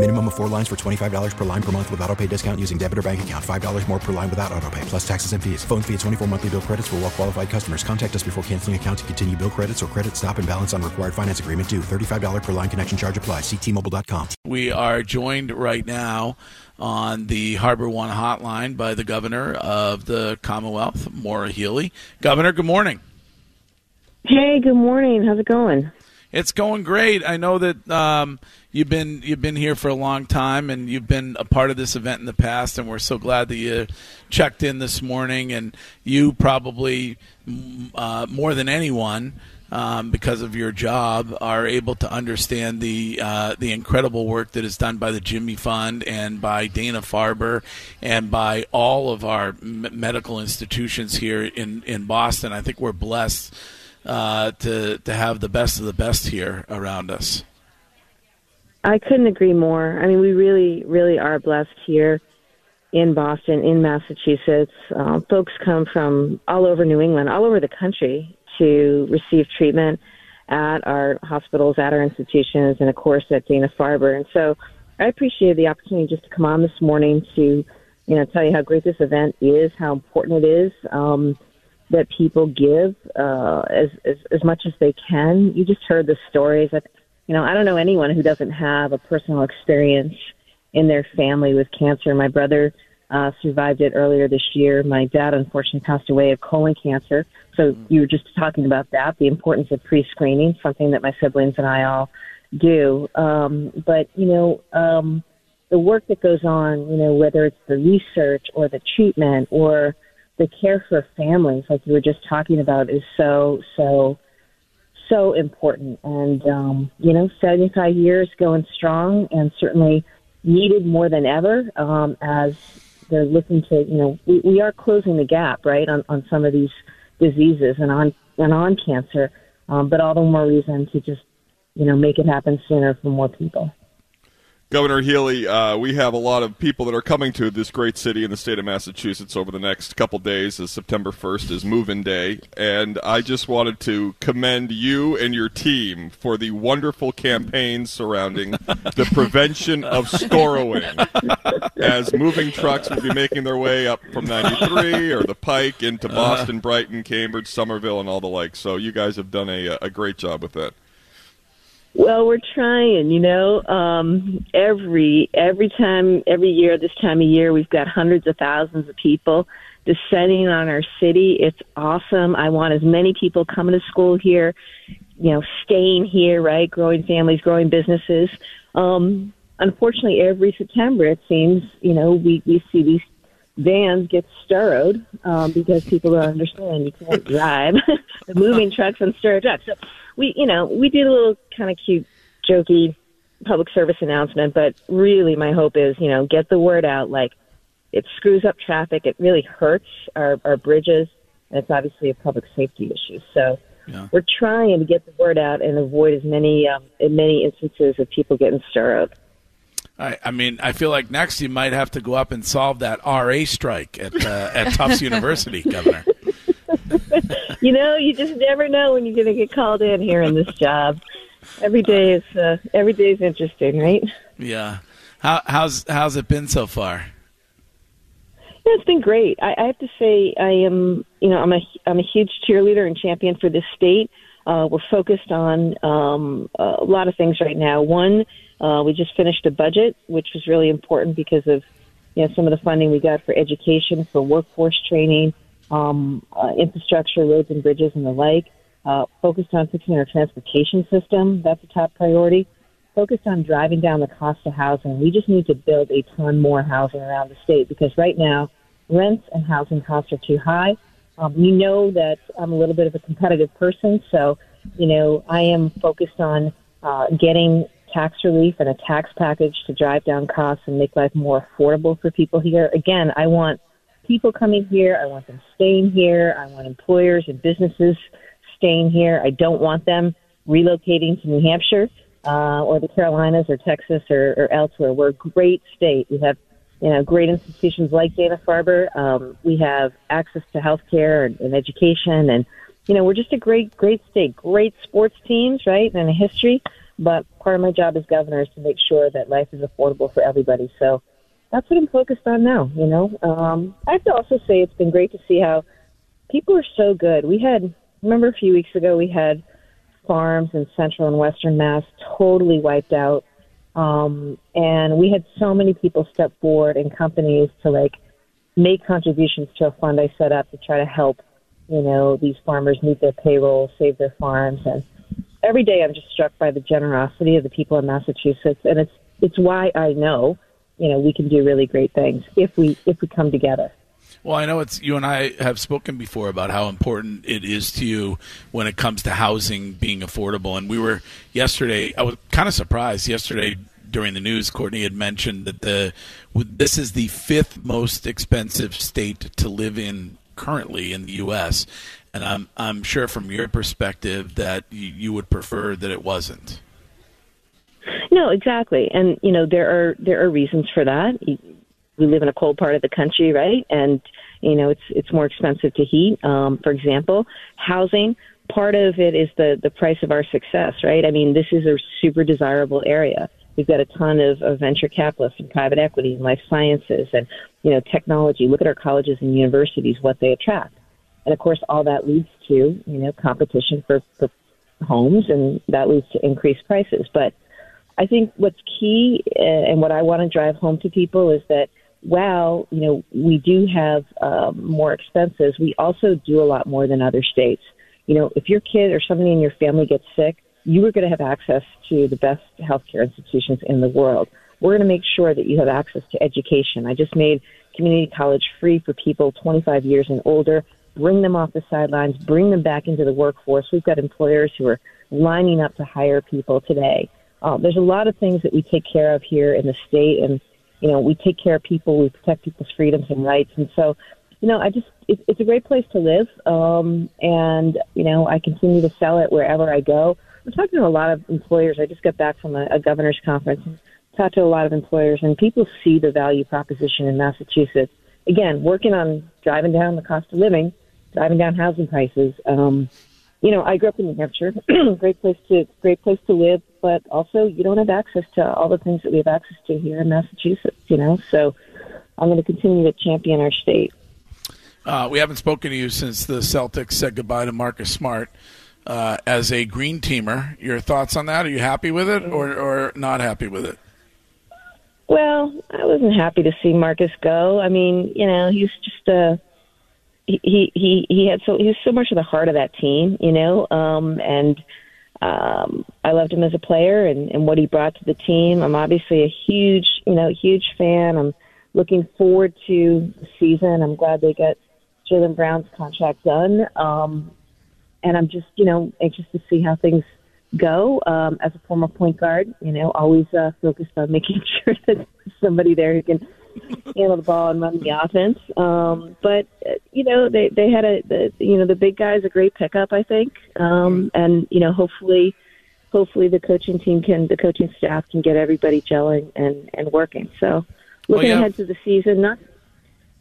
Minimum of four lines for $25 per line per month with auto pay discount using debit or bank account. $5 more per line without auto pay, plus taxes and fees. Phone fee at 24 monthly bill credits for well qualified customers. Contact us before canceling account to continue bill credits or credit stop and balance on required finance agreement due. $35 per line connection charge applies. Ctmobile.com. We are joined right now on the HarborOne hotline by the governor of the Commonwealth, Maura Healey. Governor, good morning. Hey, good morning. How's it going? It's going great. I know that um, you've been you've been here for a long time, and you've been a part of this event in the past, and we're so glad that you checked in this morning. And you probably uh, more than anyone. Um, because of your job, are able to understand the uh, the incredible work that is done by the Jimmy Fund and by Dana Farber and by all of our m- medical institutions here in, in Boston. I think we're blessed uh, to to have the best of the best here around us. I couldn't agree more. I mean, we really, really are blessed here in Boston, in Massachusetts. Uh, folks come from all over New England, all over the country to receive treatment at our hospitals, at our institutions, and of course at Dana Farber. And so I appreciate the opportunity just to come on this morning to, you know, tell you how great this event is, how important it is. Um, that people give uh, as, as as much as they can. You just heard the stories. That, you know, I don't know anyone who doesn't have a personal experience in their family with cancer. My brother uh, survived it earlier this year. My dad unfortunately passed away of colon cancer. So you were just talking about that, the importance of pre-screening, something that my siblings and I all do. Um, but you know, um, the work that goes on, you know, whether it's the research or the treatment or the care for families, like you were just talking about, is so so so important. And um, you know, 75 years going strong, and certainly needed more than ever um, as they're looking to. You know, we, we are closing the gap, right, on, on some of these diseases and on and on cancer, um, but all the more reason to just you know make it happen sooner for more people. Governor Healey, uh, we have a lot of people that are coming to this great city in the state of Massachusetts over the next couple days, as September 1st is move-in day, and I just wanted to commend you and your team for the wonderful campaign surrounding the prevention of storrowing, as moving trucks will be making their way up from 93 or the Pike into Boston, Brighton, Cambridge, Somerville, and all the like. So you guys have done a, a great job with that. Well, we're trying, you know. Um, every every time, every year, this time of year, we've got hundreds of thousands of people descending on our city. It's awesome. I want as many people coming to school here, you know, staying here, right? Growing families, growing businesses. Um, unfortunately, every September, it seems, you know, we we see these vans get storrowed um, because people don't understand you can't drive the moving trucks and storrow trucks. So we, you know, we did a little kind of cute, jokey public service announcement, but really my hope is, you know, get the word out. Like it screws up traffic. It really hurts our, our bridges. And it's obviously a public safety issue. So Yeah. we're trying to get the word out and avoid as many, um, in many instances of people getting storrowed. I, I mean, I feel like next you might have to go up and solve that RA strike at uh, at Tufts University, Governor. you know, you just never know when you're going to get called in here in this job. Every day is uh, every day is interesting, right? Yeah. How, how's how's it been so far? Yeah, it's been great. I, I have to say, I am, you know, I'm a I'm a huge cheerleader and champion for this state. Uh, we're focused on um, a lot of things right now. One, uh, we just finished a budget, which was really important because of you know some of the funding we got for education, for workforce training, um, uh, infrastructure, roads and bridges, and the like. Uh, focused on fixing our transportation system. That's a top priority. focused on driving down the cost of housing. We just need to build a ton more housing around the state because right now rents and housing costs are too high. Um, you know that I'm a little bit of a competitive person, so you know I am focused on uh, getting tax relief and a tax package to drive down costs and make life more affordable for people here. Again, I want people coming here. I want them staying here. I want employers and businesses staying here. I don't want them relocating to New Hampshire uh, or the Carolinas or Texas or, or elsewhere. We're a great state. We have you know great institutions like Dana Farber. Um, we have access to health care and, and education, and you know we're just a great great state. Great sports teams, right, and a history. But part of my job as governor is to make sure that life is affordable for everybody. So that's what I'm focused on now. You know, um, I have to also say it's been great to see how people are so good. We had remember a few weeks ago we had farms in central and western Mass totally wiped out. Um, and we had so many people step forward and companies to like make contributions to a fund I set up to try to help, you know, these farmers meet their payroll, save their farms. And every day I'm just struck by the generosity of the people in Massachusetts. And it's, it's why I know, you know, we can do really great things if we, if we come together. Well, I know it's you and I have spoken before about how important it is to you when it comes to housing being affordable. And we were yesterday. I was kind of surprised yesterday during the news. Courtney had mentioned that the this is the fifth most expensive state to live in currently in the U.S. And I'm I'm sure from your perspective that you, you would prefer that it wasn't. No, exactly. And you know there are there are reasons for that we live in a cold part of the country, right? And you know, it's it's more expensive to heat. Um, for example, housing. Part of it is the the price of our success, right? I mean, this is a super desirable area. We've got a ton of, of venture capitalists and private equity and life sciences and you know technology. Look at our colleges and universities, what they attract, and of course, all that leads to you know competition for, for homes, and that leads to increased prices. But I think what's key uh, and what I want to drive home to people is that while you know we do have um, more expenses, we also do a lot more than other states. You know, if your kid or somebody in your family gets sick, you are going to have access to the best healthcare institutions in the world. We're going to make sure that you have access to education. I just made community college free for people 25 years and older. Bring them off the sidelines, bring them back into the workforce. We've got employers who are lining up to hire people today. Uh, there's a lot of things that we take care of here in the state, and you know, we take care of people, we protect people's freedoms and rights, and so, you know, I just it, it's a great place to live, um, and you know, I continue to sell it wherever I go. I'm talking to a lot of employers. I just got back from a, a governor's conference. And talked to a lot of employers, and people see the value proposition in Massachusetts. Again, working on driving down the cost of living, driving down housing prices. Um, you know, I grew up in New Hampshire. great place to great place to live, but also you don't have access to all the things that we have access to here in Massachusetts. You know, so I'm going to continue to champion our state. Uh, we haven't spoken to you since the Celtics said goodbye to Marcus Smart. Uh, as a green teamer, your thoughts on that? Are you happy with it or, or not happy with it? Well, I wasn't happy to see Marcus go. I mean, you know, he's just a he he he had so he was so much of the heart of that team, you know, um, and um, I loved him as a player and, and what he brought to the team. I'm obviously a huge, you know, huge fan. I'm looking forward to the season. I'm glad they got Jaylen Brown's contract done, um, and I'm just, you know, anxious to see how things go. Um, as a former point guard, you know, always uh, focused on making sure that somebody there who can handle the ball and run the offense. Um, but you know, they they had a the, you know the big guy's a great pickup, I think, um, and you know, hopefully, hopefully the coaching team can the coaching staff can get everybody gelling and and working. So looking well, yeah. ahead to the season, not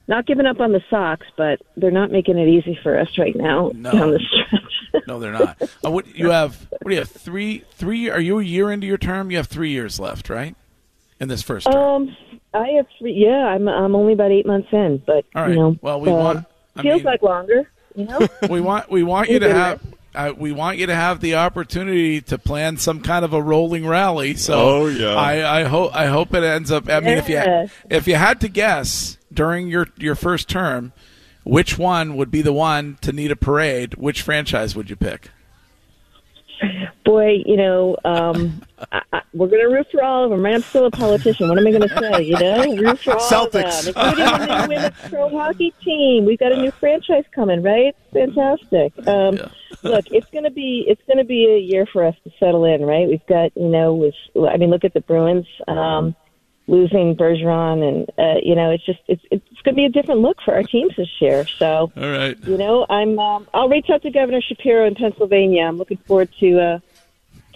not giving up on the Sox, but they're not making it easy for us right now no. down the stretch. no, they're not. Uh, what you have? What do you have? Three, three? Are you a year into your term? You have three years left, right? In this first term. Um, I have three. Yeah, I'm I'm only about eight months in, but All right. you know, well, we uh, want I feels mean, like longer. You know, we want we want you to have. Uh, we want you to have the opportunity to plan some kind of a rolling rally. So, oh, yeah. I, I hope I hope it ends up. I mean, if you if you had to guess during your your first term, which one would be the one to need a parade? Which franchise would you pick? Boy, you know, um, I, I, we're going to root for all of them. Right? I'm still a politician. What am I going to say? You know, root for all Celtics. of them, including the new women's pro hockey team. We've got a new franchise coming, right? Fantastic. Um, look, it's going to be it's going to be a year for us to settle in, right? We've got, you know, with I mean, look at the Bruins. Um, losing Bergeron, and uh, you know, it's just it's it's going to be a different look for our teams this year. So, all right, you know, I'm um, I'll reach out to Governor Shapiro in Pennsylvania. I'm looking forward to uh,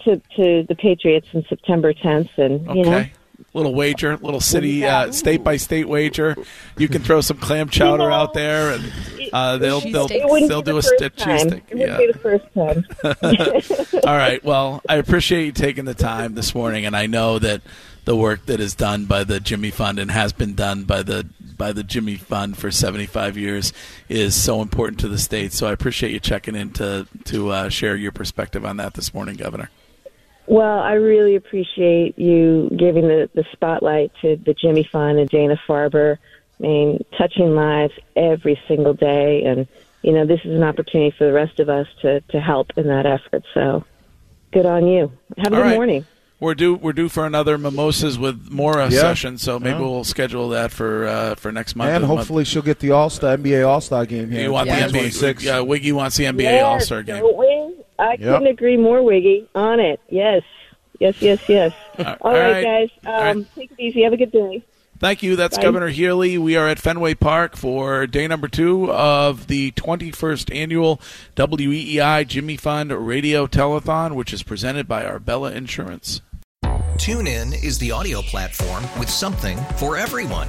to to the Patriots on September 10th, and Okay. you know. Little wager, little city, uh, state by state wager. You can throw some clam chowder out there, and uh, they'll they'll wouldn't they'll be do a the first st- cheese stick. It Yeah. be the first time. All right. Well, I appreciate you taking the time this morning, and I know that the work that is done by the Jimmy Fund and has been done by the by the Jimmy Fund for 75 years is so important to the state. So I appreciate you checking in to to uh, share your perspective on that this morning, Governor. Well, I really appreciate you giving the, the spotlight to the Jimmy Fund and Dana Farber. I mean, touching lives every single day. And, you know, this is an opportunity for the rest of us to, to help in that effort. So good on you. Have a All good right. morning. We're due we're due for another mimosas with Maura Yeah. session, so maybe Yeah. we'll schedule that for uh, for next month. And The month- hopefully she'll get the All Star NBA All Star game here. you want in the NBA? 2026. Yeah, Wiggy wants the NBA Yes, All Star game. Don't we? I couldn't agree more, Wiggy. On it. Yes. Yes, yes, yes. all All right, right. guys. Um, Take it easy. Have a good day. Thank you. That's Bye. Governor Healey. We are at Fenway Park for day number two of the 21st annual WEEI Jimmy Fund Radio Telethon, which is presented by Arbella Insurance. TuneIn is the audio platform with something for everyone.